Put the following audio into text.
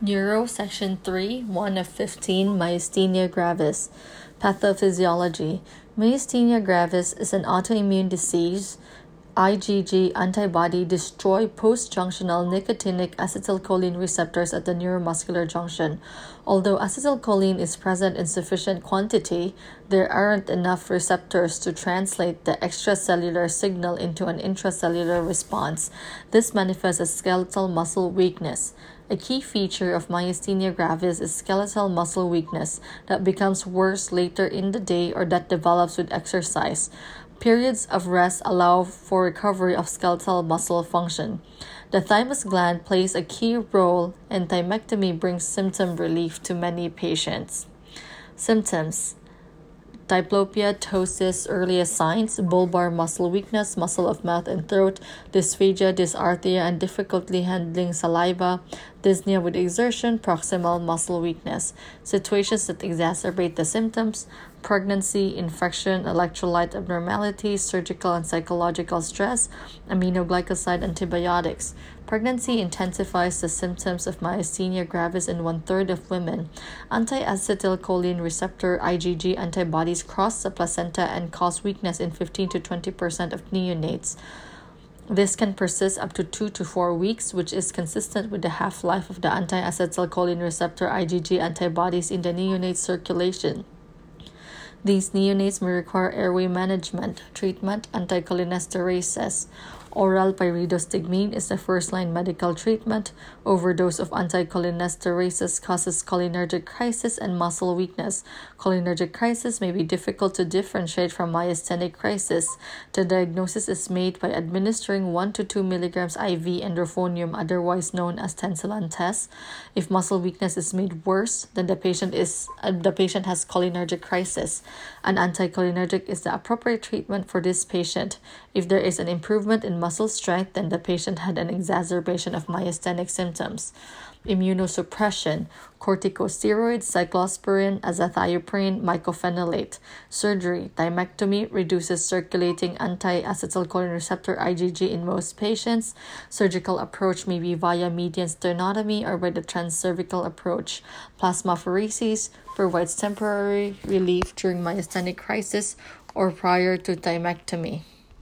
Neuro Section 3, 1 of 15, Myasthenia gravis. Pathophysiology. Myasthenia gravis is an autoimmune disease. IgG antibody destroy post-junctional nicotinic acetylcholine receptors at the neuromuscular junction. Although acetylcholine is present in sufficient quantity, there aren't enough receptors to translate the extracellular signal into an intracellular response. This manifests as skeletal muscle weakness. A key feature of myasthenia gravis is skeletal muscle weakness that becomes worse later in the day or that develops with exercise. Periods of rest allow for recovery of skeletal muscle function. The thymus gland plays a key role, and thymectomy brings symptom relief to many patients. Symptoms diplopia, ptosis, earliest signs, bulbar muscle weakness, muscle of mouth and throat, dysphagia, dysarthria, and difficulty handling saliva, dyspnea with exertion, proximal muscle weakness. Situations that exacerbate the symptoms, pregnancy, infection, electrolyte abnormalities, surgical and psychological stress, aminoglycoside antibiotics. Pregnancy intensifies the symptoms of myasthenia gravis in one third of women. Anti acetylcholine receptor IgG antibodies cross the placenta and cause weakness in 15 to 20% of neonates. This can persist up to 2 to 4 weeks, which is consistent with the half life of the anti acetylcholine receptor IgG antibodies in the neonate circulation. These neonates may require airway management, treatment, anticholinesterases. Oral pyridostigmine is the first line medical treatment. Overdose of anticholinesterases causes cholinergic crisis and muscle weakness. Cholinergic crisis may be difficult to differentiate from myasthenic crisis. The diagnosis is made by administering 1 to 2 milligrams IV edrophonium, otherwise known as tensilon test. If muscle weakness is made worse, then the patient is uh, the patient has cholinergic crisis. An anticholinergic is the appropriate treatment for this patient. If there is an improvement in muscle strength, then the patient had an exacerbation of myasthenic symptoms. Immunosuppression, corticosteroids, cyclosporin, azathioprine, mycophenolate. Surgery, thymectomy reduces circulating anti-acetylcholine receptor IgG in most patients. Surgical approach may be via median sternotomy or by the transcervical approach. Plasmapheresis provides temporary relief during myasthenic crisis or prior to thymectomy.